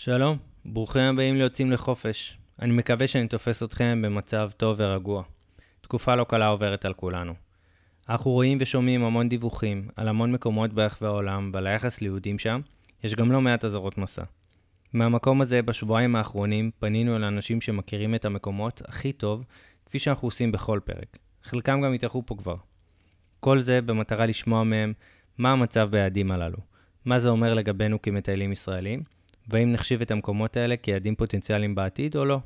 שלום, ברוכים הבאים ליוצאים לחופש. אני מקווה שאני תופס אתכם במצב טוב ורגוע. תקופה לא קלה עוברת על כולנו. אנחנו רואים ושומעים המון דיווחים על המון מקומות ברחבי העולם ועל היחס ליהודים שם, יש גם לא מעט אזהרות מסע. מהמקום הזה, בשבועיים האחרונים, פנינו אל אנשים שמכירים את המקומות הכי טוב, כפי שאנחנו עושים בכל פרק. חלקם גם התארחו פה כבר. כל זה במטרה לשמוע מהם מה המצב ביעדים הללו, מה זה אומר לגבינו כמטיילים ישראלים, והאם נחשיב את המקומות האלה כיעדים פוטנציאליים בעתיד או לא.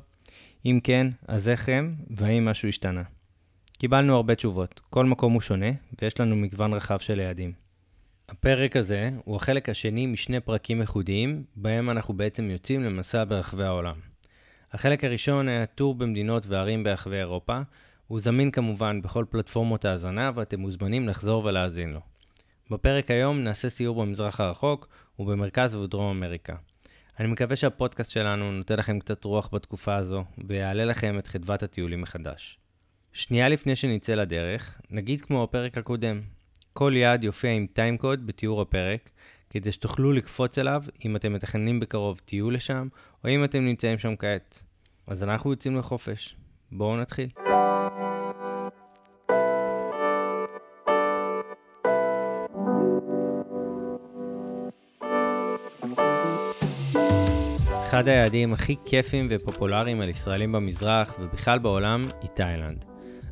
אם כן, אז איך הם, והאם משהו השתנה. קיבלנו הרבה תשובות, כל מקום הוא שונה, ויש לנו מגוון רחב של יעדים. הפרק הזה הוא החלק השני משני פרקים ייחודיים, בהם אנחנו בעצם יוצאים למסע ברחבי העולם. החלק הראשון היה טור במדינות וערים ברחבי אירופה, הוא זמין כמובן בכל פלטפורמות ההאזנה ואתם מוזמנים לחזור ולהאזין לו. בפרק היום נעשה סיור במזרח הרחוק ובמרכז ובדרום אמריקה. אני מקווה שהפודקאסט שלנו נותן לכם קצת רוח בתקופה הזו, ויעלה לכם את חדוות הטיולים מחדש. שנייה לפני שנצא לדרך, נגיד כמו הפרק הקודם, כל יעד יופיע עם טיימקוד בתיאור הפרק, כדי שתוכלו לקפוץ אליו אם אתם מתכננים בקרוב טיול לשם, או אם אתם נמצאים שם כעת. אז אנחנו יוצאים לחופש. בואו נתחיל. אחד היעדים הכי כיפים ופופולריים על ישראלים במזרח ובכלל בעולם היא תאילנד.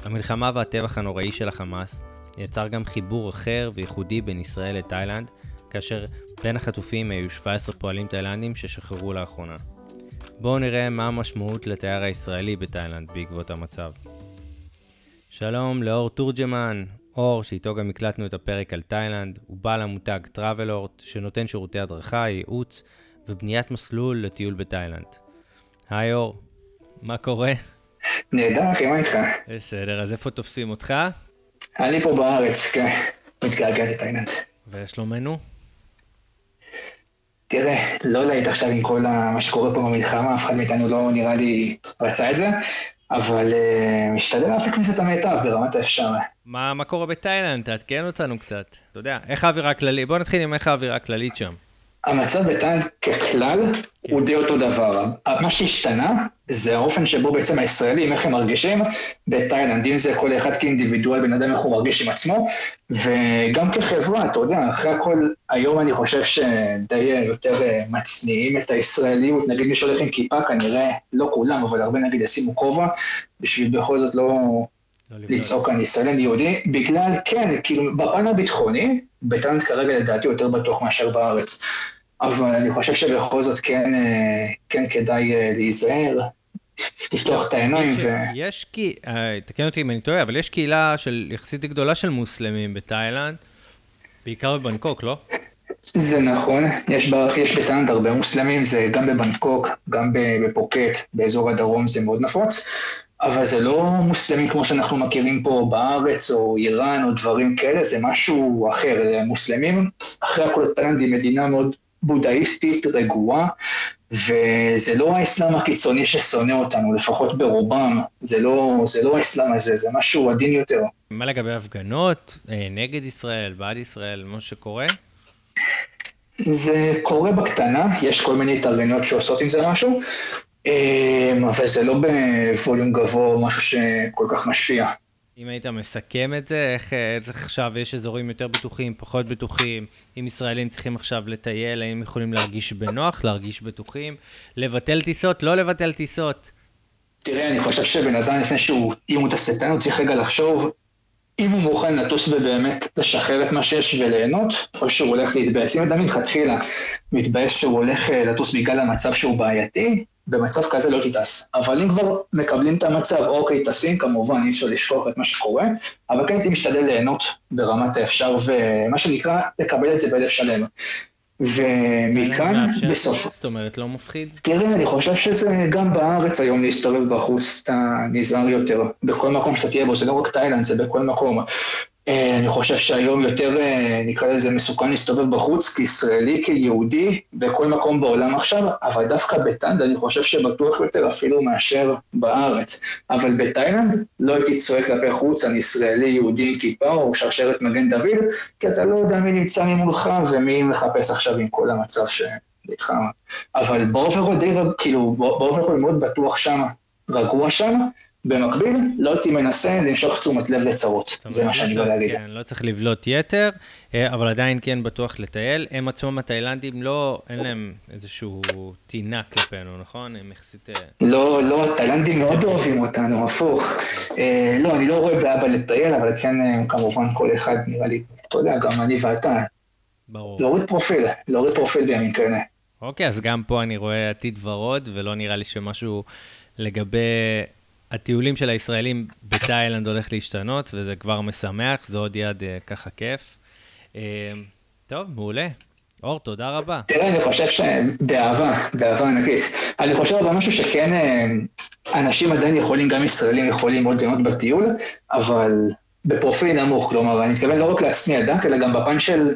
המלחמה והטבח הנוראי של החמאס יצר גם חיבור אחר וייחודי בין ישראל לתאילנד, כאשר בין החטופים היו 17 פועלים תאילנדים ששחררו לאחרונה. בואו נראה מה המשמעות לתייר הישראלי בתאילנד בעקבות המצב. שלום לאור תורג'מן, אור שאיתו גם הקלטנו את הפרק על תאילנד, הוא בעל המותג טראבלורט שנותן שירותי הדרכה, ייעוץ ובניית מסלול לטיול בתאילנד. היי אור, מה קורה? נהדר, אחי, מה איתך? בסדר, אז איפה תופסים אותך? אני פה בארץ, כן, מתגעגע לתאילנד. ושלומנו? תראה, לא יודעת עכשיו עם כל מה שקורה פה במלחמה, אף אחד מאיתנו לא נראה לי רצה את זה, אבל uh, משתדל להפיק מזה את המיטב ברמת האפשר. מה, מה קורה בתאילנד? תעדכן אותנו קצת. אתה יודע, איך האווירה הכללית? בוא נתחיל עם איך האווירה הכללית שם. המצב בתאילנד ככלל כן. הוא די אותו דבר. מה שהשתנה זה האופן שבו בעצם הישראלים, איך הם מרגישים בתאילנד, אם זה כל אחד כאינדיבידואל, בן אדם איך הוא מרגיש עם עצמו, וגם כחברה, אתה יודע, אחרי הכל, היום אני חושב שדי יותר אה, מצניעים את הישראליות, נגיד מי שהולך עם כיפה, כנראה לא כולם, אבל הרבה נגיד ישימו כובע, בשביל בכל זאת לא... לצעוק אני ישראלי יהודי, בגלל, כן, כאילו, בפן הביטחוני, בתאילנד כרגע לדעתי יותר בטוח מאשר בארץ. אבל אני חושב שבכל זאת כן, אה, כן כדאי אה, להיזהר, תפתוח את העיניים ו... יש, אה, תקן אותי אם אני טועה, אבל יש קהילה של יחסית גדולה של מוסלמים בתאילנד, בעיקר בבנקוק, לא? זה נכון, יש, יש בתאילנד הרבה מוסלמים, זה גם בבנקוק, גם בפוקט, באזור הדרום זה מאוד נפוץ, אבל זה לא מוסלמים כמו שאנחנו מכירים פה בארץ, או איראן, או דברים כאלה, זה משהו אחר. מוסלמים, אחרי הכל תאילנד היא מדינה מאוד בודהיסטית רגועה, וזה לא האסלאם הקיצוני ששונא אותנו, לפחות ברובם, זה לא, זה לא האסלאם הזה, זה משהו עדין יותר. מה לגבי הפגנות אה, נגד ישראל, בעד ישראל, מה שקורה? זה קורה בקטנה, יש כל מיני התארגנויות שעושות עם זה משהו, אבל זה לא בווליום גבוה משהו שכל כך משפיע. אם היית מסכם את זה, איך, איך עכשיו יש אזורים יותר בטוחים, פחות בטוחים, אם ישראלים צריכים עכשיו לטייל, האם יכולים להרגיש בנוח, להרגיש בטוחים, לבטל טיסות, לא לבטל טיסות? תראה, אני חושב שבן אדם לפני שהוא, אם הוא תסתן, הוא צריך רגע לחשוב אם הוא מוכן לטוס ובאמת לשחרר את מה שיש וליהנות, או שהוא הולך להתבאס. אם אדם מלכתחילה מתבאס שהוא הולך אה, לטוס בגלל המצב שהוא בעייתי, במצב כזה לא תטס. אבל אם כבר מקבלים את המצב, אוקיי, טסים, כמובן אי אפשר לשכוח את מה שקורה, אבל כן הייתי משתדל ליהנות ברמת האפשר, ומה שנקרא, לקבל את זה בלב שלם. ומכאן, בסוף... זאת אומרת, לא מפחיד? תראה, אני חושב שזה גם בארץ היום להסתובב בחוץ, אתה נזהר יותר. בכל מקום שאתה תהיה בו, זה לא רק תאילנד, זה בכל מקום. אה, אני חושב שהיום יותר, אה, נקרא לזה, מסוכן להסתובב בחוץ כישראלי, כיהודי, בכל מקום בעולם עכשיו, אבל דווקא בתאילנד אני חושב שבטוח יותר אפילו מאשר בארץ. אבל בתאילנד לא הייתי צועק כלפי חוץ, אני ישראלי, יהודי כיפה או שרשרת מגן דוד, כי אתה לא יודע מי נמצא ממולך ומי מחפש עכשיו עם כל המצב ש... אבל באופן די, כאילו, באופן מאוד בטוח שם, רגוע שם, במקביל, לא הייתי מנסה למשוך תשומת לב לצרות, זה מה שאני בא להגיד. כן, לא צריך לבלוט יתר, אה, אבל עדיין כן בטוח לטייל. הם עצמם, התאילנדים, לא, אין להם איזשהו טינה כלפינו, נכון? הם יחסית... אה, לא, לא, התאילנדים מאוד אוהבים אותנו, הפוך. אה, לא, אני לא רואה בעיה בלטייל, אבל כן, כמובן, כל אחד, נראה לי, אתה יודע, גם אני ואתה. ברור. להוריד פרופיל, להוריד פרופיל בימים כאלה. אוקיי, אז גם פה אני רואה עתיד ורוד, ולא נראה לי שמשהו לגבי הטיולים של הישראלים בתאילנד הולך להשתנות, וזה כבר משמח, זה עוד יד uh, ככה כיף. Uh, טוב, מעולה. אור, תודה רבה. תראה, אני חושב שבאהבה, באהבה ענקית. אני חושב אבל משהו שכן uh, אנשים עדיין יכולים, גם ישראלים יכולים מאוד ליהנות בטיול, אבל בפרופיל נמוך, כלומר, אני מתכוון לא רק להצניע דת, אלא גם בפן של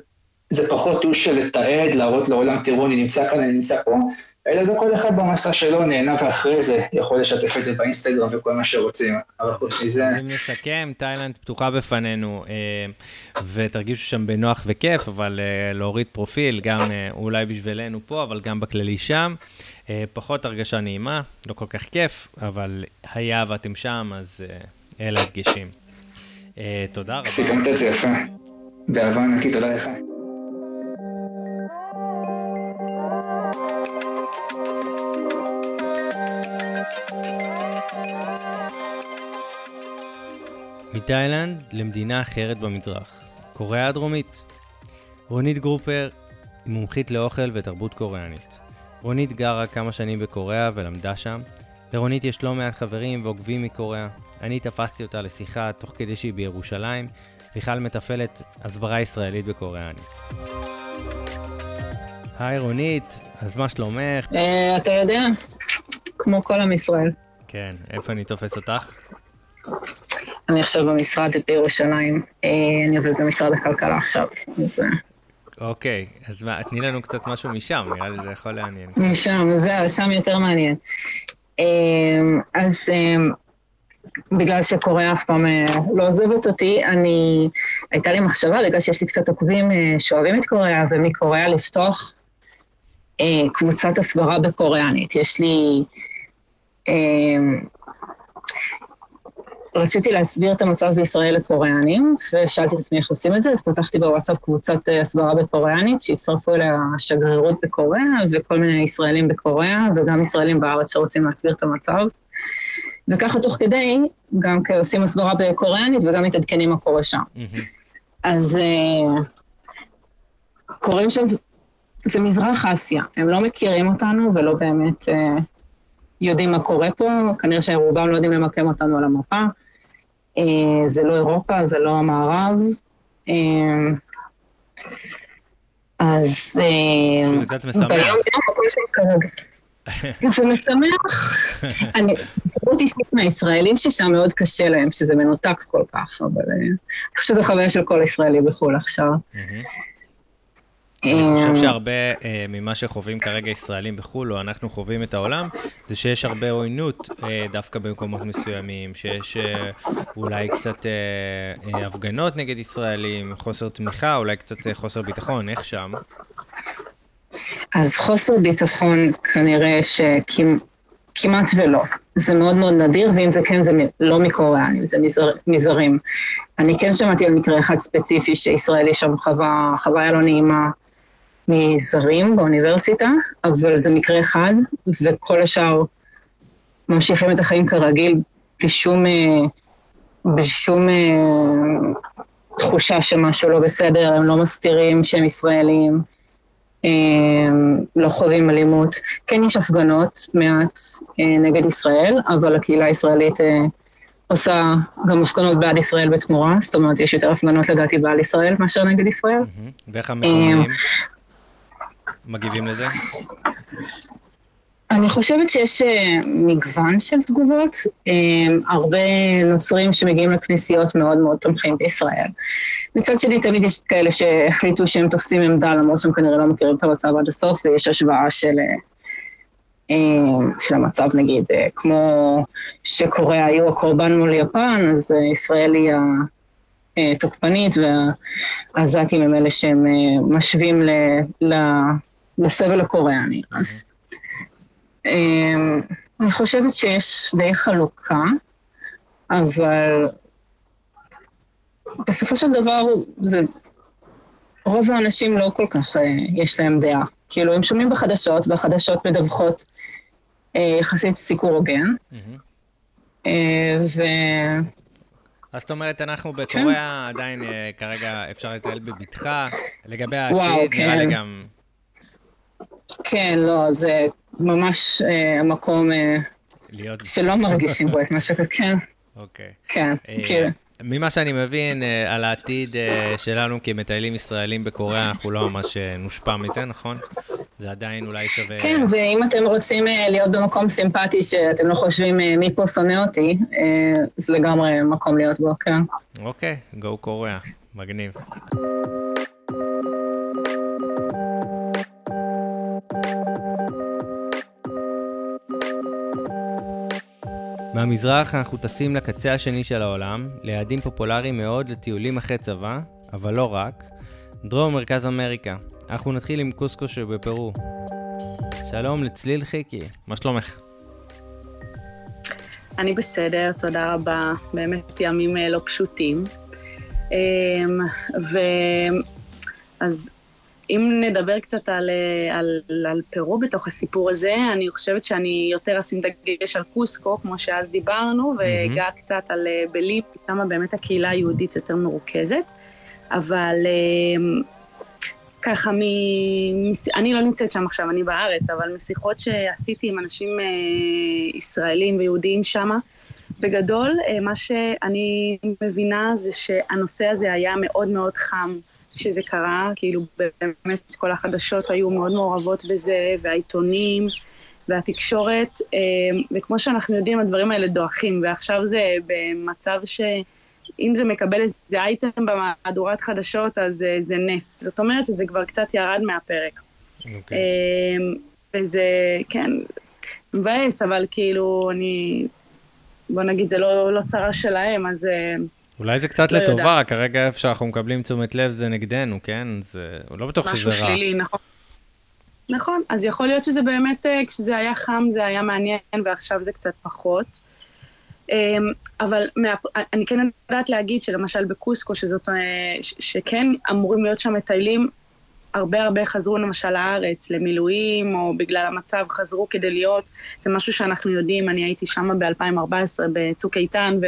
זה פחות טיול של לתעד, להראות לעולם, תראו, אני נמצא כאן, אני נמצא פה, אלא זה כל אחד במסע שלו נהנה ואחרי זה יכול לשתף את זה באינסטגרם וכל מה שרוצים. אבל חוץ מזה... אם נסכם, תאילנד פתוחה בפנינו, אה, ותרגישו שם בנוח וכיף, אבל אה, להוריד פרופיל, גם אה, אולי בשבילנו פה, אבל גם בכללי שם. פחות הרגשה נעימה, לא כל כך כיף, אבל היה ואתם שם, אז אלה הדגשים. תודה רבה. סיכמת את זה יפה. באהבה ענקית, תודה לך. מתאילנד למדינה אחרת במזרח, קוריאה הדרומית. רונית גרופר היא מומחית לאוכל ותרבות קוריאנית. רונית גרה כמה שנים בקוריאה ולמדה שם. לרונית יש לא מעט חברים ועוקבים מקוריאה. אני תפסתי אותה לשיחה תוך כדי שהיא בירושלים, בכלל מתפעלת הסברה ישראלית בקוריאנית. היי רונית, אז מה שלומך? Uh, אתה יודע, כמו כל עם ישראל. כן, איפה אני תופס אותך? אני עכשיו במשרד בירושלים, אה, אני עובדת במשרד הכלכלה עכשיו, אז... אה. אוקיי, אז מה, תני לנו קצת משהו משם, נראה לי זה יכול לעניין. משם, זהו, שם יותר מעניין. אה, אז בגלל שקוריאה אף פעם לא עוזבת אותי, אני, הייתה לי מחשבה, בגלל שיש לי קצת עוקבים שאוהבים את קוריאה, ומקוריאה לפתוח קבוצת הסברה בקוריאנית. יש לי רציתי להסביר את המצב בישראל לקוריאנים, ושאלתי את עצמי איך עושים את זה, אז פתחתי בוואטסאפ קבוצת אה, הסברה בקוריאנית, שהצטרפו אליה השגרירות בקוריאה, וכל מיני ישראלים בקוריאה, וגם ישראלים בארץ שרוצים להסביר את המצב. וככה תוך כדי, גם עושים הסברה בקוריאנית וגם מתעדכנים מה קורה שם. אז uh, קוראים שם, זה מזרח אסיה, הם לא מכירים אותנו ולא באמת uh, יודעים מה קורה פה, כנראה שרובם לא יודעים למקם אותנו על המפה. אה, זה לא אירופה, זה לא המערב. אה, אז... אה, זה קצת משמח. ביום יום הכל שם כרגע. זה משמח. אני, דיברות אישית מהישראלים ששם מאוד קשה להם, שזה מנותק כל כך, אבל אני חושבת שזו חוויה של כל ישראלי בחו"ל עכשיו. אני חושב שהרבה אה, ממה שחווים כרגע ישראלים בחו"ל, או אנחנו חווים את העולם, זה שיש הרבה עוינות אה, דווקא במקומות מסוימים, שיש אה, אולי קצת אה, אה, הפגנות נגד ישראלים, חוסר תמיכה, אולי קצת אה, חוסר ביטחון, איך שם? אז חוסר ביטחון כנראה שכמעט ולא. זה מאוד מאוד נדיר, ואם זה כן, זה לא מקוריאנים, זה מזר, מזרים. אני כן שמעתי על מקרה אחד ספציפי שישראלי שם חווה חוויה לא נעימה. מזרים באוניברסיטה, אבל זה מקרה אחד, וכל השאר ממשיכים את החיים כרגיל, בלי שום, אה, בלי שום אה, תחושה שמשהו לא בסדר, הם לא מסתירים שהם ישראלים, אה, לא חווים אלימות. כן יש הפגנות מעט נגד ישראל, אבל הקהילה הישראלית עושה גם הפגנות בעד ישראל בתמורה, זאת אומרת, יש יותר הפגנות לדעתי בעד ישראל מאשר נגד ישראל. ואיך המקומיים? מגיבים לזה? אני חושבת שיש אה, מגוון של תגובות. אה, הרבה נוצרים שמגיעים לכנסיות מאוד מאוד תומכים בישראל. מצד שני, תמיד יש כאלה שהחליטו שהם תופסים עמדה, למרות שהם כנראה לא מכירים את המצב עד הסוף, ויש השוואה של, אה, של המצב, נגיד, כמו שקוריאה היו הקורבן מול יפן, אז ישראל היא התוקפנית, והעזתים הם אלה שהם משווים ל... לסבל הקוריאני. אז אמ, אני חושבת שיש די חלוקה, אבל בסופו של דבר זה... רוב האנשים לא כל כך יש להם דעה. כאילו, הם שומעים בחדשות, והחדשות מדווחות יחסית סיקור הוגן. ו... אז זאת אומרת, אנחנו כן. בקוריאה כן. עדיין אה, כרגע אפשר לטייל בבטחה, לגבי העתיד, וואו, נראה כן. לי גם... כן, לא, זה ממש אה, המקום אה, להיות... שלא מרגישים בו את מה שכן. אוקיי. כן, אה, כן. ממה שאני מבין אה, על העתיד אה, שלנו כמטיילים ישראלים בקוריאה, אנחנו לא ממש נושפע מזה, נכון? זה עדיין אולי שווה... כן, ואם אתם רוצים להיות במקום סימפטי שאתם לא חושבים מי פה שונא אותי, זה לגמרי מקום להיות בו, כן. אוקיי, גו קוריאה, מגניב. מהמזרח אנחנו טסים לקצה השני של העולם, ליעדים פופולריים מאוד לטיולים אחרי צבא, אבל לא רק, דרום מרכז אמריקה. אנחנו נתחיל עם קוסקו שבפרו. שלום לצליל חיקי, מה שלומך? אני בסדר, תודה רבה. באמת ימים אה, לא פשוטים. אמ, ו... אז אם נדבר קצת על, אה, על, על פרו בתוך הסיפור הזה, אני חושבת שאני יותר אשים דגש על קוסקו, כמו שאז דיברנו, ואגע mm-hmm. קצת על אה, בליפ, כמה באמת הקהילה היהודית יותר מרוכזת. אבל אה, ככה, מ... אני לא נמצאת שם עכשיו, אני בארץ, אבל משיחות שעשיתי עם אנשים ישראלים ויהודיים שם, בגדול, מה שאני מבינה זה שהנושא הזה היה מאוד מאוד חם. שזה קרה, כאילו באמת כל החדשות היו מאוד מעורבות בזה, והעיתונים, והתקשורת, אה, וכמו שאנחנו יודעים, הדברים האלה דועכים, ועכשיו זה במצב שאם זה מקבל איזה אייטם במהדורת חדשות, אז אה, זה נס. זאת אומרת שזה כבר קצת ירד מהפרק. Okay. אוקיי. אה, וזה, כן, מבאס, אבל כאילו, אני, בוא נגיד, זה לא, לא צרה שלהם, אז... אולי זה קצת לא לטובה, יודע. כרגע איפה שאנחנו מקבלים תשומת לב זה נגדנו, כן? זה לא בטוח שזה רע. משהו שלילי, נכון. נכון, אז יכול להיות שזה באמת, אה, כשזה היה חם זה היה מעניין, ועכשיו זה קצת פחות. אמ, אבל מה, אני כן יודעת להגיד שלמשל בקוסקו, שזאת, אה, שכן אמורים להיות שם מטיילים, הרבה הרבה חזרו למשל לארץ, למילואים, או בגלל המצב חזרו כדי להיות, זה משהו שאנחנו יודעים, אני הייתי שם ב-2014 בצוק איתן, ו...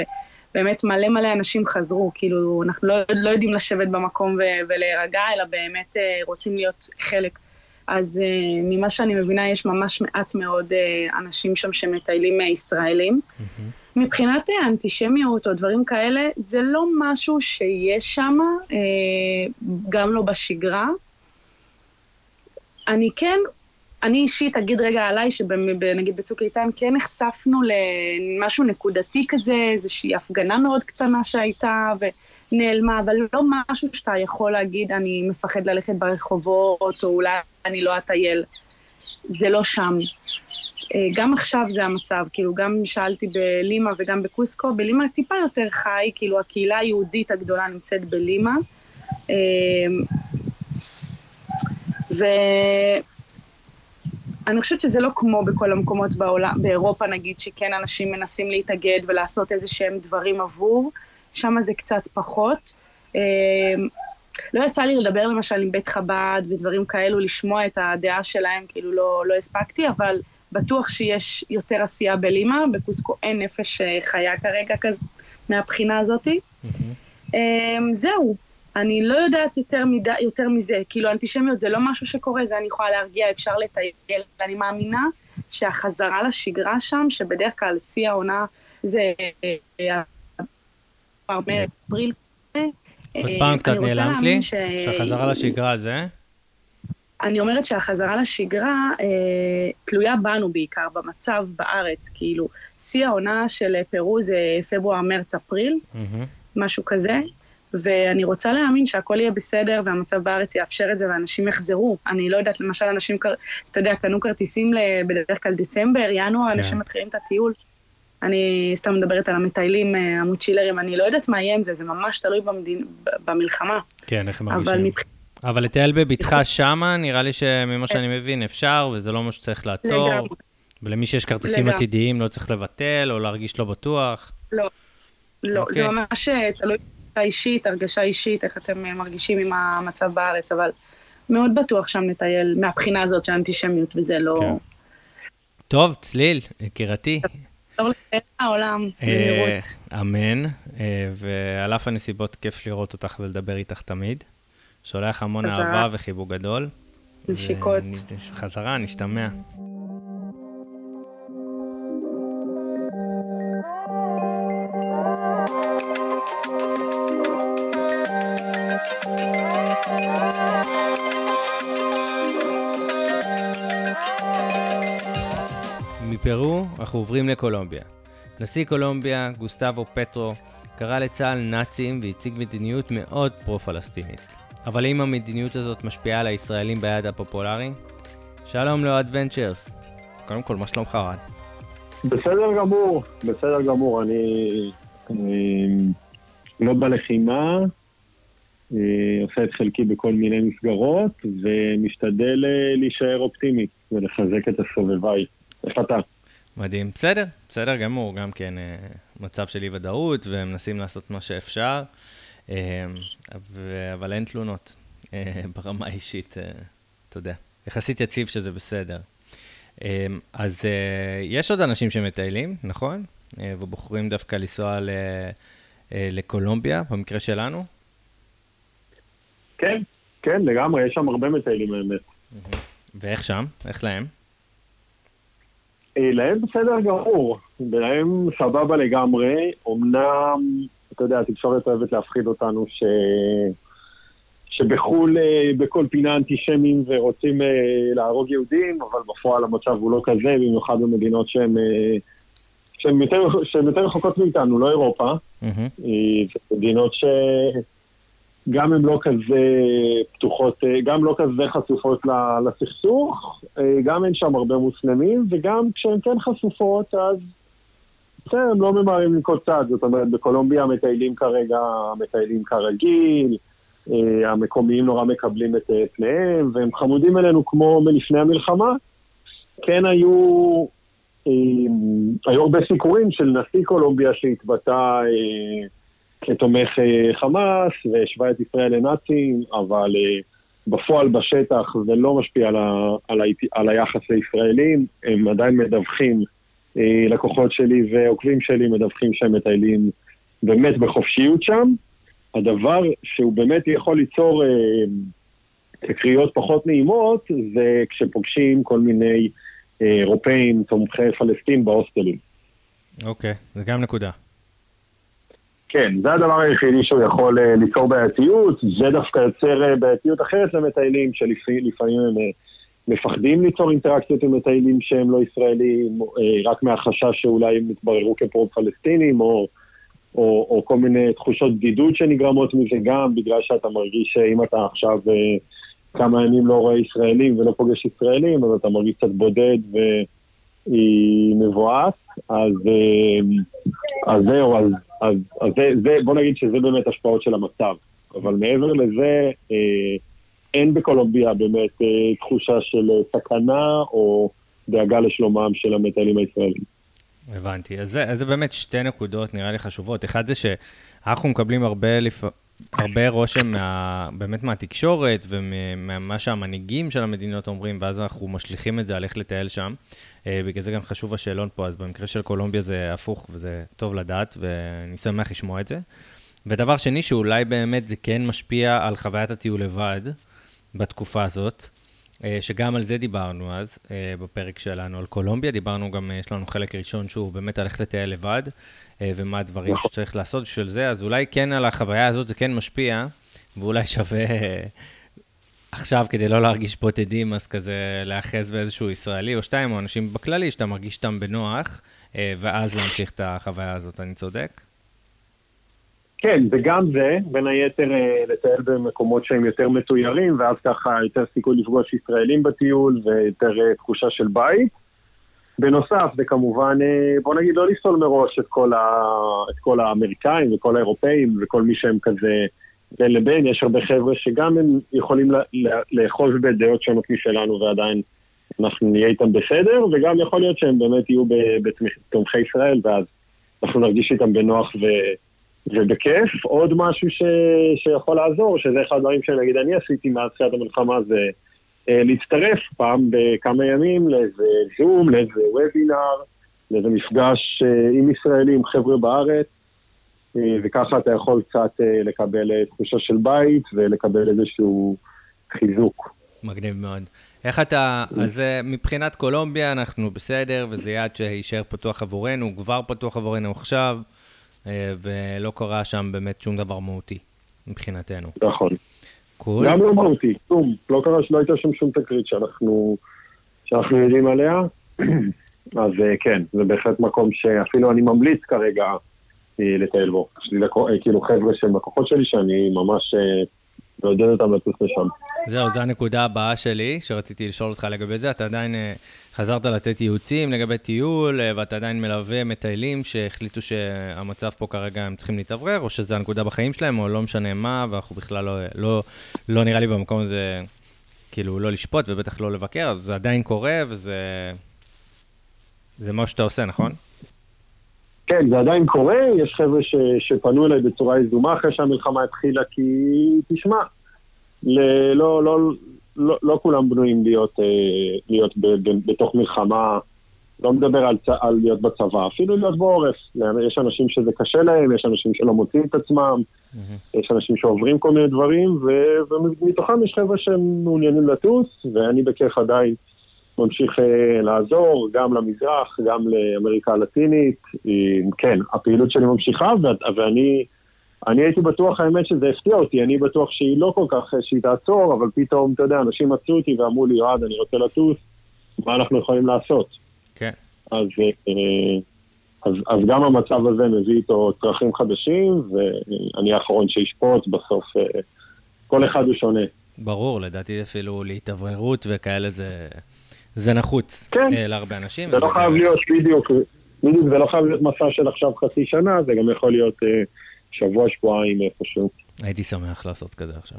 באמת מלא מלא אנשים חזרו, כאילו, אנחנו לא, לא יודעים לשבת במקום ו- ולהירגע, אלא באמת uh, רוצים להיות חלק. אז uh, ממה שאני מבינה, יש ממש מעט מאוד uh, אנשים שם שמטיילים ישראלים. Mm-hmm. מבחינת האנטישמיות או דברים כאלה, זה לא משהו שיש שם, uh, גם לא בשגרה. אני כן אני אישית אגיד רגע עליי, שנגיד בצוק איתן כן נחשפנו למשהו נקודתי כזה, איזושהי הפגנה מאוד קטנה שהייתה ונעלמה, אבל לא משהו שאתה יכול להגיד, אני מפחד ללכת ברחובות, או אולי אני לא אטייל. זה לא שם. אה, גם עכשיו זה המצב, כאילו גם שאלתי בלימה וגם בקוסקו, בלימה טיפה יותר חי, כאילו הקהילה היהודית הגדולה נמצאת בלימה. אה, ו... אני חושבת שזה לא כמו בכל המקומות בעולם, באירופה נגיד, שכן אנשים מנסים להתאגד ולעשות איזה שהם דברים עבור, שם זה קצת פחות. אמ, לא יצא לי לדבר למשל עם בית חב"ד ודברים כאלו, לשמוע את הדעה שלהם, כאילו לא, לא הספקתי, אבל בטוח שיש יותר עשייה בלימה, בקוסקו אין נפש אה, חיה כרגע כזה, מהבחינה הזאתי. Mm-hmm. זהו, אני לא יודעת יותר, מיד, יותר מזה, כאילו אנטישמיות זה לא משהו שקורה, זה אני יכולה להרגיע, אפשר לטייל. אני מאמינה שהחזרה לשגרה שם, שבדרך כלל שיא העונה זה אה, אפריל. עוד פעם קצת נעלמת לי, ש... שהחזרה לשגרה זה? אני אומרת שהחזרה לשגרה אה, תלויה בנו בעיקר, במצב בארץ, כאילו, שיא העונה של פרו זה פברואר, מרץ, אפריל, mm-hmm. משהו כזה. ואני רוצה להאמין שהכל יהיה בסדר והמצב בארץ יאפשר את זה ואנשים יחזרו. אני לא יודעת, למשל אנשים, אתה יודע, קנו כרטיסים בדרך כלל דצמבר, ינואר, כן. אנשים מתחילים את הטיול. אני סתם מדברת על המטיילים, המוצ'ילרים, אני לא יודעת מה יהיה עם זה, זה ממש תלוי במדין, במלחמה. כן, איך הם מרגישים. אבל מבח... אבל לטייל בבטחה שמה, נראה לי שממה שאני מבין אפשר, וזה לא מה שצריך לעצור. לגמרי. ולמי שיש כרטיסים לגמרי. עתידיים לא צריך לבטל או להרגיש לא בטוח. לא, לא, אוקיי. זה ממש אה, תלוי אישית, הרגשה אישית, איך אתם אה, מרגישים עם המצב בארץ, אבל מאוד בטוח שם לטייל מהבחינה הזאת של האנטישמיות, וזה לא... כן. טוב, צליל, יקירתי. טוב לטייל העולם, אה, במהירות. אמן, אה, ועל אף הנסיבות, כיף לראות אותך ולדבר איתך תמיד. שולח המון. אהבה וחיבוק גדול. נשיקות. חזרה, נשתמע. מפרו אנחנו עוברים לקולומביה. נשיא קולומביה, גוסטבו פטרו, קרא לצה"ל נאצים והציג מדיניות מאוד פרו-פלסטינית. אבל האם המדיניות הזאת משפיעה על הישראלים ביעד הפופולרי? שלום לאוהד ונצ'רס. קודם כל, מה שלומך אוהד? בסדר גמור, בסדר גמור. אני, אני לא בלחימה, אה, עושה את חלקי בכל מיני מסגרות, ומשתדל אה, להישאר אופטימי ולחזק את הסובביי. איך אתה? מדהים. בסדר, בסדר גמור. גם כן אה, מצב של אי-ודאות, ומנסים לעשות מה שאפשר, אה, אבל אין תלונות אה, ברמה האישית, אתה יודע. יחסית יציב שזה בסדר. אז יש עוד אנשים שמטיילים, נכון? ובוחרים דווקא לנסוע ל- לקולומביה, במקרה שלנו. כן, כן, לגמרי, יש שם הרבה מטיילים האמת. ואיך שם? איך להם? אה, להם בסדר גמור, להם סבבה לגמרי, אמנם, אתה יודע, התקשורת אוהבת להפחיד אותנו ש... שבחו"ל אה, בכל פינה אנטישמים ורוצים אה, להרוג יהודים, אבל בפועל המצב הוא לא כזה, במיוחד במדינות שהן שהן יותר, יותר רחוקות מאיתנו, לא אירופה. מהמם. אה, זה שגם הן לא כזה פתוחות, אה, גם לא כזה חשופות לסכסוך, אה, גם אין שם הרבה מוסלמים, וגם כשהן כן חשופות, אז בסדר, הם לא ממהרים לנקוט צעד. זאת אומרת, בקולומביה מטיילים כרגע, מטיילים כרגיל, אה, המקומיים נורא מקבלים את פניהם, והם חמודים אלינו כמו מלפני המלחמה. כן היו היו הרבה סיקורים של נשיא קולומביה שהתבטא כתומך אה, חמאס והשווה את ישראל לנאצים, אבל אה, בפועל בשטח זה לא משפיע על, ה, על, ה, על היחס לישראלים, הם עדיין מדווחים, אה, לקוחות שלי ועוקבים שלי מדווחים שהם מטיילים באמת בחופשיות שם. הדבר שהוא באמת יכול ליצור תקריות פחות נעימות זה כשפוגשים כל מיני אירופאים, תומכי פלסטין בהוסטלים. אוקיי, זה גם נקודה. כן, זה הדבר היחידי שהוא יכול אה, ליצור בעייתיות, זה דווקא יוצר אה, בעייתיות אחרת למטיילים, שלפעמים הם אה, מפחדים ליצור אינטראקציות עם מטיילים שהם לא ישראלים, אה, רק מהחשש שאולי הם יתבררו כפרו-פלסטינים, או, או, או כל מיני תחושות בדידות שנגרמות מזה גם, בגלל שאתה מרגיש שאם אתה עכשיו אה, כמה ימים לא רואה ישראלים ולא פוגש ישראלים, אז אתה מרגיש קצת בודד ומבואס, אז, אה, אז זהו, אז, אז, אז זה, זה, בוא נגיד שזה באמת השפעות של המצב. אבל מעבר לזה, אה, אין בקולומביה באמת אה, תחושה של אה, סכנה או דאגה לשלומם של המטיילים הישראלים. הבנתי. אז זה, אז זה באמת שתי נקודות נראה לי חשובות. אחד זה שאנחנו מקבלים הרבה, לפ... הרבה רושם מה... באמת מהתקשורת וממה שהמנהיגים של המדינות אומרים, ואז אנחנו משליכים את זה על איך לטייל שם. אה, בגלל זה גם חשוב השאלון פה, אז במקרה של קולומביה זה הפוך וזה טוב לדעת, ואני שמח לשמוע את זה. ודבר שני, שאולי באמת זה כן משפיע על חוויית הטיול לבד בתקופה הזאת. אה, שגם על זה דיברנו אז, אה, בפרק שלנו על קולומביה, דיברנו גם, אה, יש לנו חלק ראשון שהוא באמת הלך לטייל לבד, ומה הדברים נכון. שצריך לעשות בשביל זה, אז אולי כן על החוויה הזאת זה כן משפיע, ואולי שווה עכשיו, כדי לא להרגיש בודדים, אז כזה להיאחז באיזשהו ישראלי או שתיים, או אנשים בכללי, שאתה מרגיש אותם בנוח, ואז להמשיך את החוויה הזאת, אני צודק? כן, וגם זה, בין היתר אה, לטייל במקומות שהם יותר מתוירים, ואז ככה יותר סיכוי לפגוש ישראלים בטיול ויותר אה, תחושה של בית. בנוסף, זה כמובן, אה, בוא נגיד, לא לפסול מראש את כל, ה... את כל האמריקאים וכל האירופאים וכל מי שהם כזה בין לבין, יש הרבה חבר'ה שגם הם יכולים לאחוז בדעות שונות משלנו ועדיין אנחנו נהיה איתם בסדר, וגם יכול להיות שהם באמת יהיו בתומכי ישראל, ואז אנחנו נרגיש איתם בנוח ו... ובכיף. עוד משהו ש... שיכול לעזור, שזה אחד הדברים שנגיד אני עשיתי מאז תחילת המלחמה, זה אה, להצטרף פעם בכמה ימים לאיזה זום, לאיזה וובינר, לאיזה מפגש אה, עם ישראלים, חבר'ה בארץ, אה, וככה אתה יכול קצת אה, לקבל אה, תחושה של בית ולקבל איזשהו חיזוק. מגניב מאוד. איך אתה, אז מבחינת קולומביה אנחנו בסדר, וזה יעד שיישאר פתוח עבורנו, הוא כבר פתוח עבורנו עכשיו, ולא קרה שם באמת שום דבר מהותי מבחינתנו. נכון. קול. גם לא מהותי, כלום. לא קרה שלא הייתה שם שום תקרית שאנחנו, שאנחנו יודעים עליה. אז כן, זה בהחלט מקום שאפילו אני ממליץ כרגע לטייל בו. יש לי כאילו חבר'ה שהם לקוחות שלי שאני ממש מעודד אותם לטוס לשם. זהו, זו הנקודה הבאה שלי, שרציתי לשאול אותך לגבי זה. אתה עדיין חזרת לתת ייעוצים לגבי טיול, ואתה עדיין מלווה מטיילים שהחליטו שהמצב פה כרגע הם צריכים להתאוורר, או שזה הנקודה בחיים שלהם, או לא משנה מה, ואנחנו בכלל לא, לא, לא נראה לי במקום הזה, כאילו, לא לשפוט ובטח לא לבקר, אז זה עדיין קורה, וזה... זה מה שאתה עושה, נכון? כן, זה עדיין קורה, יש חבר'ה ש, שפנו אליי בצורה יזומה אחרי שהמלחמה התחילה, כי תשמע, ל, לא, לא, לא, לא כולם בנויים להיות, אה, להיות ב, ב, בתוך מלחמה, לא מדבר על, על להיות בצבא, אפילו להיות בעורף. יש אנשים שזה קשה להם, יש אנשים שלא מוצאים את עצמם, mm-hmm. יש אנשים שעוברים כל מיני דברים, ו, ומתוכם יש חבר'ה שהם מעוניינים לטוס, ואני בכיף עדיין. ממשיך uh, לעזור גם למזרח, גם לאמריקה הלטינית. כן, הפעילות שלי ממשיכה, ואני אני הייתי בטוח, האמת שזה הפתיע אותי, אני בטוח שהיא לא כל כך, אה, שהיא תעצור, אבל פתאום, אתה יודע, אנשים מצאו אותי ואמרו לי, יועד, אני רוצה לטוס, מה אנחנו יכולים לעשות? כן. אז, אז, אז גם המצב הזה מביא איתו צרכים חדשים, ואני האחרון שישפוט, בסוף כל אחד הוא שונה. ברור, לדעתי אפילו להתאווררות וכאלה זה... זה נחוץ כן. אה, להרבה אנשים. זה לא חייב להיות בדיוק, בדיוק, זה לא חייב להיות מסע של עכשיו חצי שנה, זה גם יכול להיות אה, שבוע, שבועיים איפשהו. הייתי שמח לעשות כזה עכשיו.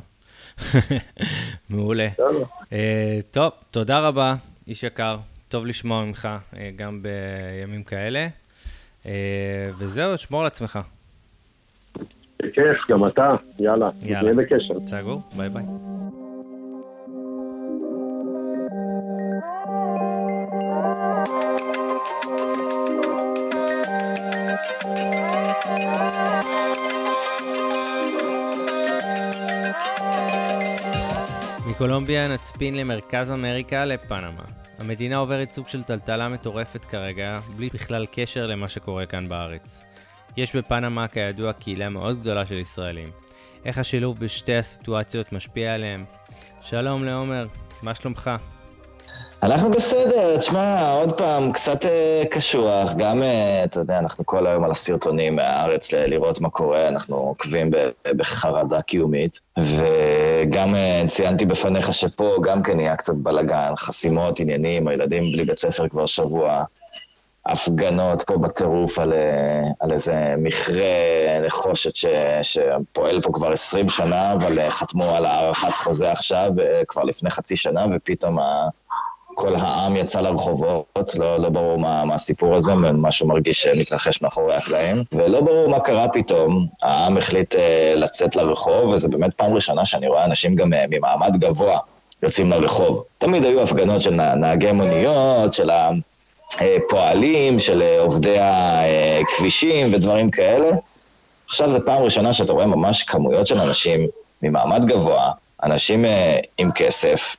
מעולה. אה, טוב, תודה רבה, איש יקר. טוב לשמוע ממך אה, גם בימים כאלה. אה, וזהו, שמור על עצמך. בכיף, גם אתה. יאללה, נהיה בקשר. סגור, ביי ביי. מקולומביה נצפין למרכז אמריקה, לפנמה. המדינה עוברת סוג של טלטלה מטורפת כרגע, בלי בכלל קשר למה שקורה כאן בארץ. יש בפנמה כידוע קהילה מאוד גדולה של ישראלים. איך השילוב בשתי הסיטואציות משפיע עליהם? שלום לעומר, מה שלומך? אנחנו בסדר, תשמע, עוד פעם, קצת אה, קשוח, גם, אה, אתה יודע, אנחנו כל היום על הסרטונים מהארץ לראות מה קורה, אנחנו עוקבים בחרדה קיומית, וגם אה, ציינתי בפניך שפה גם כן נהיה קצת בלאגן, חסימות, עניינים, הילדים בלי בית ספר כבר שבוע, הפגנות פה בטירוף על, על איזה מכרה נחושת ש, שפועל פה כבר 20 שנה, אבל חתמו על הארכת חוזה עכשיו, כבר לפני חצי שנה, ופתאום ה... כל העם יצא לרחובות, לא, לא ברור מה, מה הסיפור הזה, משהו מרגיש שמתרחש מאחורי הקלעים, ולא ברור מה קרה פתאום. העם החליט uh, לצאת לרחוב, וזו באמת פעם ראשונה שאני רואה אנשים גם uh, ממעמד גבוה יוצאים לרחוב. תמיד היו הפגנות של נהגי מוניות, של הפועלים, של עובדי הכבישים ודברים כאלה. עכשיו זו פעם ראשונה שאתה רואה ממש כמויות של אנשים ממעמד גבוה, אנשים uh, עם כסף,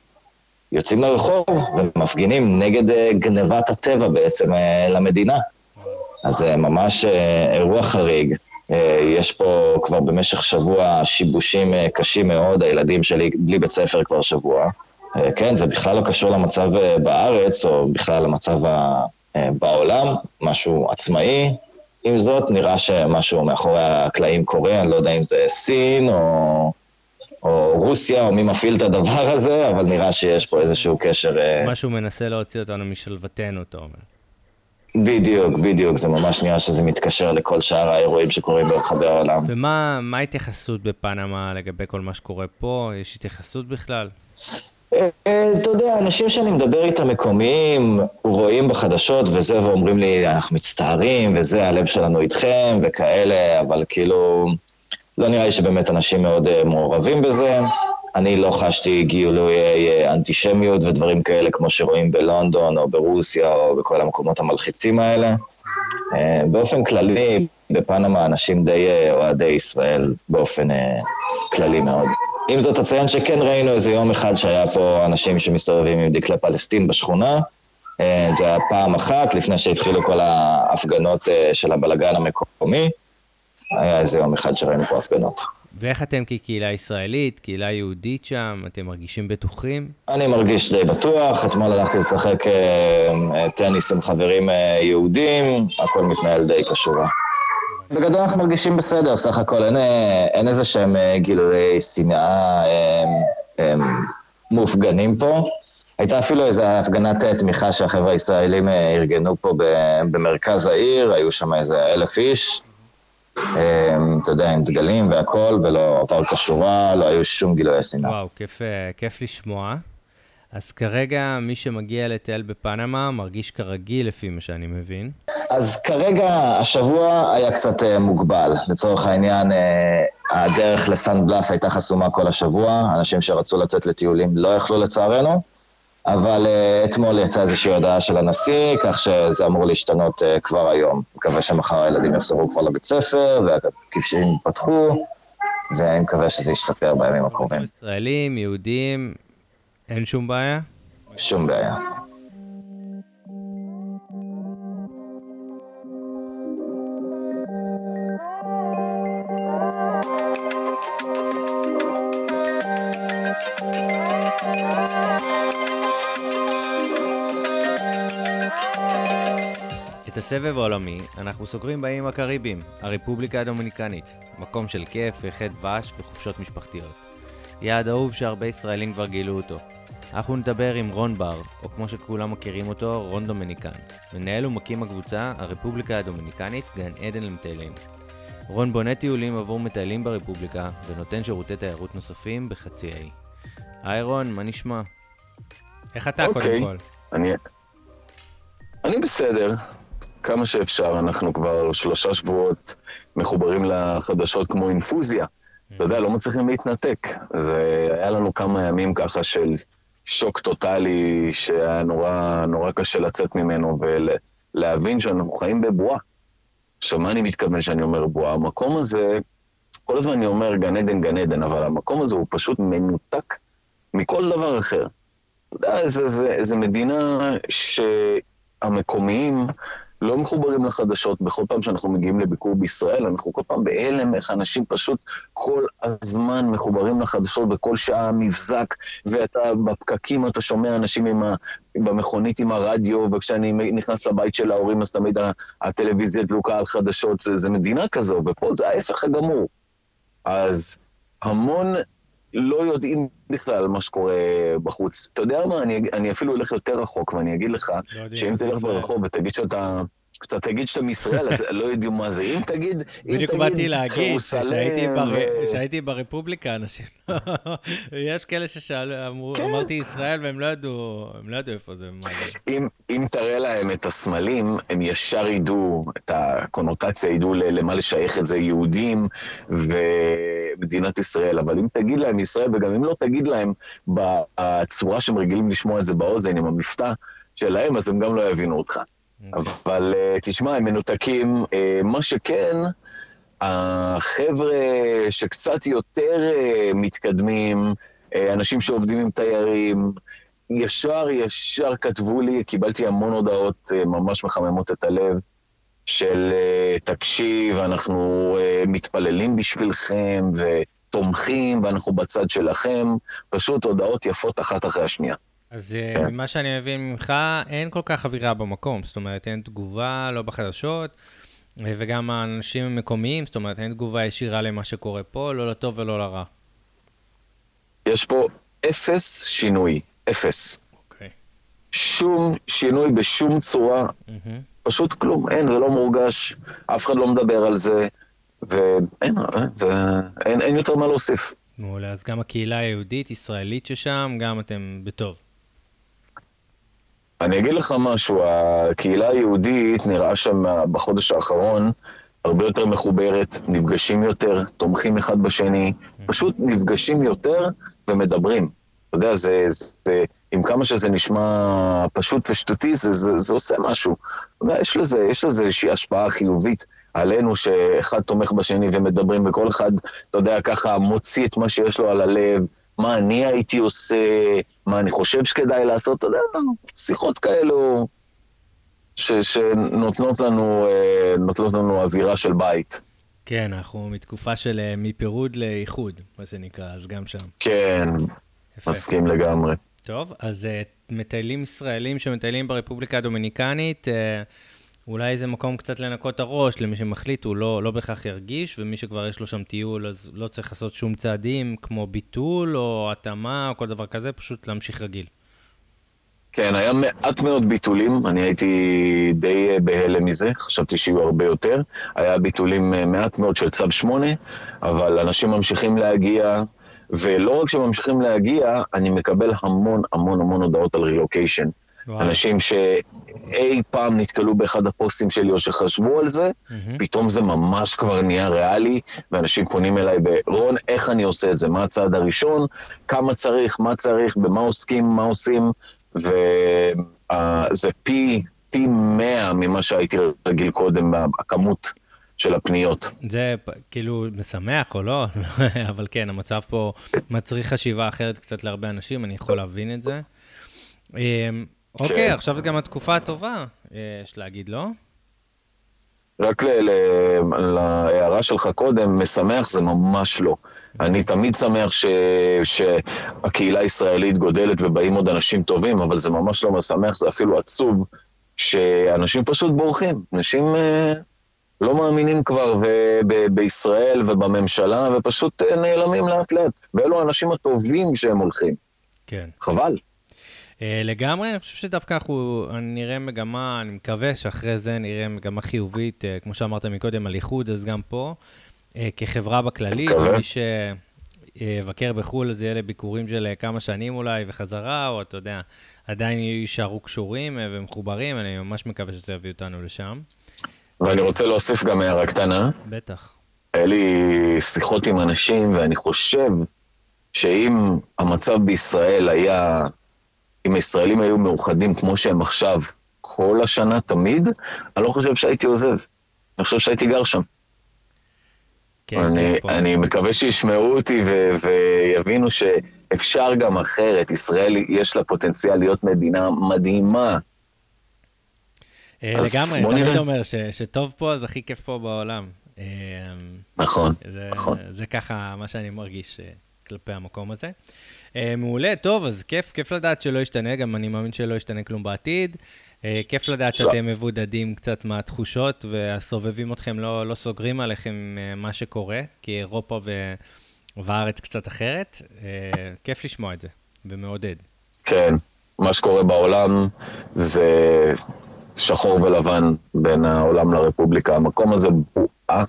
יוצאים לרחוב ומפגינים נגד אה, גנבת הטבע בעצם אה, למדינה. אז זה ממש אה, אירוע חריג. יש פה כבר במשך שבוע שיבושים קשים מאוד, הילדים שלי בלי בית ספר כבר שבוע. כן, זה בכלל לא קשור למצב בארץ, או בכלל למצב בעולם, משהו עצמאי. עם זאת, נראה שמשהו מאחורי הקלעים קורה, אני לא יודע אם זה סין או או רוסיה, או מי מפעיל את הדבר הזה, אבל נראה שיש פה איזשהו קשר... משהו מנסה להוציא אותנו משלוותנו, אתה אומר. בדיוק, בדיוק, זה ממש נראה שזה מתקשר לכל שאר האירועים שקורים ברחבי העולם. ומה ההתייחסות בפנמה לגבי כל מה שקורה פה? יש התייחסות בכלל? אה, אה, אתה יודע, אנשים שאני מדבר איתם מקומיים, רואים בחדשות וזה, ואומרים לי, אנחנו מצטערים, וזה, הלב שלנו איתכם, וכאלה, אבל כאילו, לא נראה לי שבאמת אנשים מאוד אה, מעורבים בזה. אני לא חשתי גילויי אנטישמיות ודברים כאלה כמו שרואים בלונדון או ברוסיה או בכל המקומות המלחיצים האלה. באופן כללי, בפנמה אנשים די אוהדי ישראל באופן כללי מאוד. עם זאת, אציין שכן ראינו איזה יום אחד שהיה פה אנשים שמסתובבים עם דקלי פלסטין בשכונה. אה, זה היה פעם אחת, לפני שהתחילו כל ההפגנות אה, של הבלגן המקומי. היה איזה יום אחד שראינו פה הפגנות. ואיך אתם כקהילה ישראלית, קהילה יהודית שם, אתם מרגישים בטוחים? אני מרגיש די בטוח, אתמול הלכתי לשחק אה, טניס עם חברים יהודים, הכל מתנהל די כשורה. בגדול אנחנו מרגישים בסדר, סך הכל אין, אין איזה שהם אה, גילויי שנאה מופגנים פה. הייתה אפילו איזו הפגנת אה, תמיכה שהחבר'ה הישראלים אה, ארגנו פה במרכז העיר, היו שם איזה אלף איש. אתה יודע, עם דגלים והכל, ולא עבר כשורה, לא היו שום גילויי שנאה. וואו, כיף, כיף לשמוע. אז כרגע מי שמגיע לטייל בפנמה מרגיש כרגיל לפי מה שאני מבין. אז כרגע השבוע היה קצת uh, מוגבל. לצורך העניין, uh, הדרך לסן בלאס הייתה חסומה כל השבוע, אנשים שרצו לצאת לטיולים לא יכלו לצערנו, אבל uh, אתמול יצאה איזושהי הודעה של הנשיא, כך שזה אמור להשתנות uh, כבר היום. מקווה שמחר הילדים יחזרו כבר לבית ספר, והכבישים ייפתחו, ואני מקווה שזה ישתפר בימים הקרובים. ישראלים, יהודים, אין שום בעיה? שום בעיה. את הסבב העולמי אנחנו סוגרים באיים הקריביים, הרפובליקה הדומיניקנית, מקום של כיף וחטא דבש וחופשות משפחתיות. יעד אהוב שהרבה ישראלים כבר גילו אותו. אנחנו נדבר עם רון בר, או כמו שכולם מכירים אותו, רון דומיניקן, מנהל ומקים הקבוצה הרפובליקה הדומיניקנית, גן עדן למטיילים. רון בונה טיולים עבור מטיילים ברפובליקה, ונותן שירותי תיירות נוספים בחצי האי. היי רון, מה נשמע? איך אתה okay. קודם אוקיי, כל? אני... אני בסדר, כמה שאפשר, אנחנו כבר שלושה שבועות מחוברים לחדשות כמו אינפוזיה. אתה יודע, לא מצליחים להתנתק. זה היה לנו כמה ימים ככה של שוק טוטאלי שהיה נורא, נורא קשה לצאת ממנו ולהבין שאנחנו חיים בבועה. עכשיו, מה אני מתכוון שאני אומר בועה? המקום הזה, כל הזמן אני אומר גן עדן, גן עדן, אבל המקום הזה הוא פשוט מנותק מכל דבר אחר. אתה יודע, זו מדינה שהמקומיים לא מחוברים לחדשות. בכל פעם שאנחנו מגיעים לביקור בישראל, אנחנו כל פעם בהלם איך אנשים פשוט כל הזמן מחוברים לחדשות, בכל שעה מבזק, ואתה בפקקים אתה שומע אנשים עם ה... במכונית עם הרדיו, וכשאני נכנס לבית של ההורים אז תמיד הטלוויזיה דלוקה על חדשות, זה, זה מדינה כזו, ופה זה ההפך הגמור. אז המון לא יודעים בכלל מה שקורה בחוץ. אתה יודע מה, אני, אני אפילו אלך יותר רחוק ואני אגיד לך, לא שאם תלך ברחוב ותגיד שאתה... כשאתה תגיד שאתה מישראל, אז לא ידעו מה זה. אם תגיד, אם בדיוק באתי להגיד, כשהייתי ברפובליקה, אנשים, יש כאלה ששאלו, כן. אמרתי ישראל, והם לא ידעו, הם לא ידעו איפה זה. אם תראה להם את הסמלים, הם ישר ידעו, את הקונוטציה, ידעו למה לשייך את זה, יהודים ומדינת ישראל. אבל אם תגיד להם ישראל, וגם אם לא תגיד להם בצורה שהם רגילים לשמוע את זה באוזן, עם המבטא שלהם, אז הם גם לא יבינו אותך. אבל אה, תשמע, הם מנותקים. אה, מה שכן, החבר'ה שקצת יותר אה, מתקדמים, אנשים שעובדים עם תיירים, ישר ישר כתבו לי, קיבלתי המון הודעות ממש מחממות את הלב, של תקשיב, אנחנו מתפללים בשבילכם ותומכים ואנחנו בצד שלכם, פשוט הודעות יפות אחת אחרי השנייה. אז אה. ממה שאני מבין ממך, אין כל כך אווירה במקום, זאת אומרת, אין תגובה, לא בחדשות, אה, וגם האנשים המקומיים, זאת אומרת, אין תגובה ישירה למה שקורה פה, לא לטוב ולא לרע. יש פה אפס שינוי, אפס. אוקיי. שום שינוי בשום צורה. Mm-hmm. פשוט כלום, אין, זה לא מורגש, אף אחד לא מדבר על זה, ואין זה, אין, אין יותר מה להוסיף. מעולה, אז גם הקהילה היהודית, ישראלית ששם, גם אתם בטוב. אני אגיד לך משהו, הקהילה היהודית נראה שם בחודש האחרון הרבה יותר מחוברת, נפגשים יותר, תומכים אחד בשני, פשוט נפגשים יותר ומדברים. אתה יודע, זה, זה, עם כמה שזה נשמע פשוט ושטותי, זה, זה, זה עושה משהו. יש לזה, יש לזה איזושהי השפעה חיובית עלינו, שאחד תומך בשני ומדברים, וכל אחד, אתה יודע, ככה מוציא את מה שיש לו על הלב, מה אני הייתי עושה, מה אני חושב שכדאי לעשות, אתה יודע, שיחות כאלו ש, שנותנות לנו, אה, נותנות לנו אווירה של בית. כן, אנחנו מתקופה של אה, מפירוד לאיחוד, מה שנקרא, אז גם שם. כן, יפה. מסכים לגמרי. טוב, אז uh, מטיילים ישראלים שמטיילים ברפובליקה הדומיניקנית, uh, אולי זה מקום קצת לנקות הראש למי שמחליט, הוא לא, לא בהכרח ירגיש, ומי שכבר יש לו שם טיול, אז לא צריך לעשות שום צעדים כמו ביטול או התאמה או כל דבר כזה, פשוט להמשיך רגיל. כן, היה מעט מאוד ביטולים, אני הייתי די אה, בהלם מזה, חשבתי שיהיו הרבה יותר. היה ביטולים מעט מאוד של צו 8, אבל אנשים ממשיכים להגיע, ולא רק שממשיכים להגיע, אני מקבל המון המון המון הודעות על רילוקיישן. אנשים שאי פעם נתקלו באחד הפוסטים שלי או שחשבו על זה, mm-hmm. פתאום זה ממש כבר נהיה ריאלי, ואנשים פונים אליי ברון, איך אני עושה את זה? מה הצעד הראשון? כמה צריך? מה צריך? במה עוסקים? מה עושים? וזה פי, פי מאה ממה שהייתי רגיל קודם, הכמות של הפניות. זה כאילו משמח או לא, אבל כן, המצב פה מצריך חשיבה אחרת קצת להרבה אנשים, אני יכול להבין את זה. אוקיי, כן. עכשיו זה גם התקופה הטובה, יש להגיד, לא? רק להערה שלך קודם, משמח זה ממש לא. אני תמיד שמח ש... שהקהילה הישראלית גודלת ובאים עוד אנשים טובים, אבל זה ממש לא משמח, זה אפילו עצוב שאנשים פשוט בורחים. אנשים אה, לא מאמינים כבר ב- בישראל ובממשלה, ופשוט אה, נעלמים לאט לאט. ואלו האנשים הטובים שהם הולכים. כן. חבל. Uh, לגמרי, אני חושב שדוווקא אנחנו נראה מגמה, אני מקווה שאחרי זה נראה מגמה חיובית, uh, כמו שאמרת מקודם, על איחוד, אז גם פה, uh, כחברה בכללי, מי שיבקר בחו"ל, זה יהיה לביקורים של כמה שנים אולי, וחזרה, או אתה יודע, עדיין יישארו קשורים ומחוברים, אני ממש מקווה שזה יביא אותנו לשם. ואני רוצה להוסיף גם הערה קטנה. בטח. היה לי שיחות עם אנשים, ואני חושב שאם המצב בישראל היה, אם הישראלים היו מאוחדים כמו שהם עכשיו, כל השנה תמיד, אני לא חושב שהייתי עוזב. אני חושב שהייתי גר שם. כן, אני, אני מקווה שישמעו אותי ו- ויבינו שאפשר גם אחרת. ישראל יש לה פוטנציאל להיות מדינה מדהימה, אה, לגמרי, תמיד. אומר ש, שטוב פה, אז הכי כיף פה בעולם. אה, נכון, זה, נכון. זה ככה מה שאני מרגיש אה, כלפי המקום הזה. מעולה, טוב, אז כיף, כיף לדעת שלא ישתנה, גם אני מאמין שלא ישתנה כלום בעתיד. כיף לדעת לא. שאתם מבודדים קצת מהתחושות, והסובבים אתכם לא, לא סוגרים עליכם מה שקורה, כי אירופה ו... והארץ קצת אחרת. כיף לשמוע את זה, ומעודד. כן, מה שקורה בעולם זה שחור ולבן בין העולם לרפובליקה. המקום הזה בועה,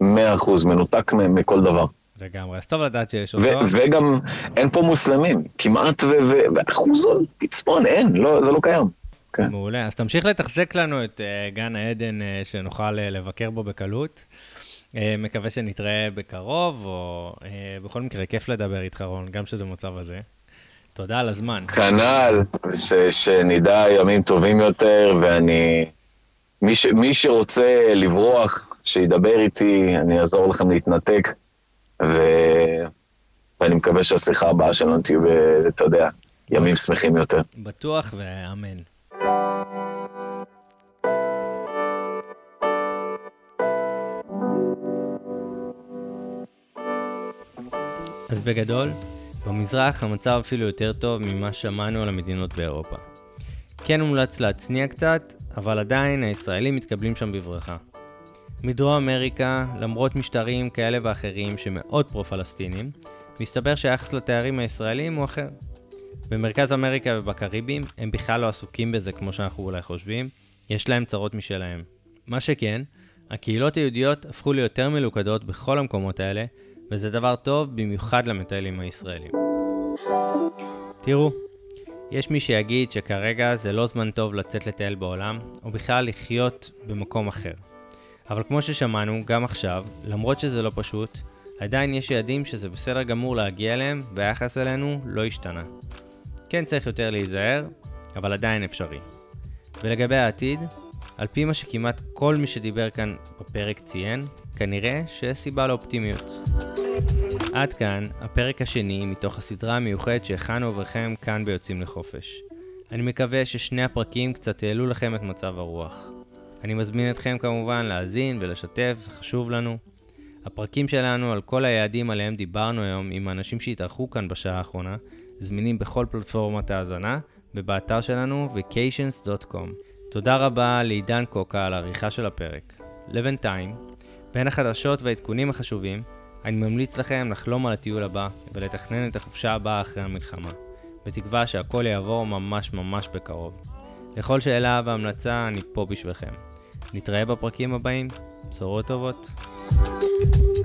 מאה אחוז, מנותק מכל דבר. לגמרי, אז טוב לדעת שיש אותו. וגם אין פה מוסלמים, כמעט ואחוזון פצפון, אין, לא, זה לא קיים. כן. מעולה, אז תמשיך לתחזק לנו את uh, גן העדן uh, שנוכל uh, לבקר בו בקלות. Uh, מקווה שנתראה בקרוב, או uh, בכל מקרה, כיף לדבר איתך, רון, גם שזה במצב הזה. תודה על הזמן. כנ"ל, שנדע ימים טובים יותר, ואני... מי, ש, מי שרוצה לברוח, שידבר איתי, אני אעזור לכם להתנתק, ו... ואני מקווה שהשיחה הבאה שלנו תהיו, אתה יודע, ימים שמחים יותר. בטוח ואמן. אז בגדול, במזרח המצב אפילו יותר טוב ממה שמענו על המדינות באירופה. כן מומלץ להצניע קצת, אבל עדיין הישראלים מתקבלים שם בברכה. מדרום אמריקה, למרות משטרים כאלה ואחרים שמאוד פרו-פלסטינים, מסתבר שהיחס לתיירים הישראלים הוא אחר. במרכז אמריקה ובקריבים הם בכלל לא עסוקים בזה כמו שאנחנו אולי חושבים, יש להם צרות משלהם. מה שכן, הקהילות היהודיות הפכו ליותר מלוכדות בכל המקומות האלה, וזה דבר טוב במיוחד למטיילים הישראלים. תראו, יש מי שיגיד שכרגע זה לא זמן טוב לצאת לטייל בעולם, או בכלל לחיות במקום אחר. אבל כמו ששמענו, גם עכשיו, למרות שזה לא פשוט, עדיין יש יעדים שזה בסדר גמור להגיע אליהם, והיחס אלינו לא השתנה. כן צריך יותר להיזהר, אבל עדיין אפשרי. ולגבי העתיד, על פי מה שכמעט כל מי שדיבר כאן בפרק ציין, כנראה שיש סיבה לאופטימיות. עד כאן הפרק השני מתוך הסדרה המיוחדת שהכנו עבורכם כאן ביוצאים לחופש. אני מקווה ששני הפרקים קצת העלו לכם את מצב הרוח. אני מזמין אתכם כמובן להאזין ולשתף, זה חשוב לנו. הפרקים שלנו על כל היעדים עליהם דיברנו היום עם האנשים שהתארחו כאן בשעה האחרונה, זמינים בכל פלטפורמת ההאזנה ובאתר שלנו vacations.com. תודה רבה לעידן קוקה על העריכה של הפרק. לבינתיים, בין החדשות והעדכונים החשובים, אני ממליץ לכם לחלום על הטיול הבא ולתכנן את החופשה הבאה אחרי המלחמה, בתקווה שהכל יעבור ממש ממש בקרוב. לכל שאלה והמלצה אני פה בשבילכם. נתראה בפרקים הבאים, בשורות טובות. thank you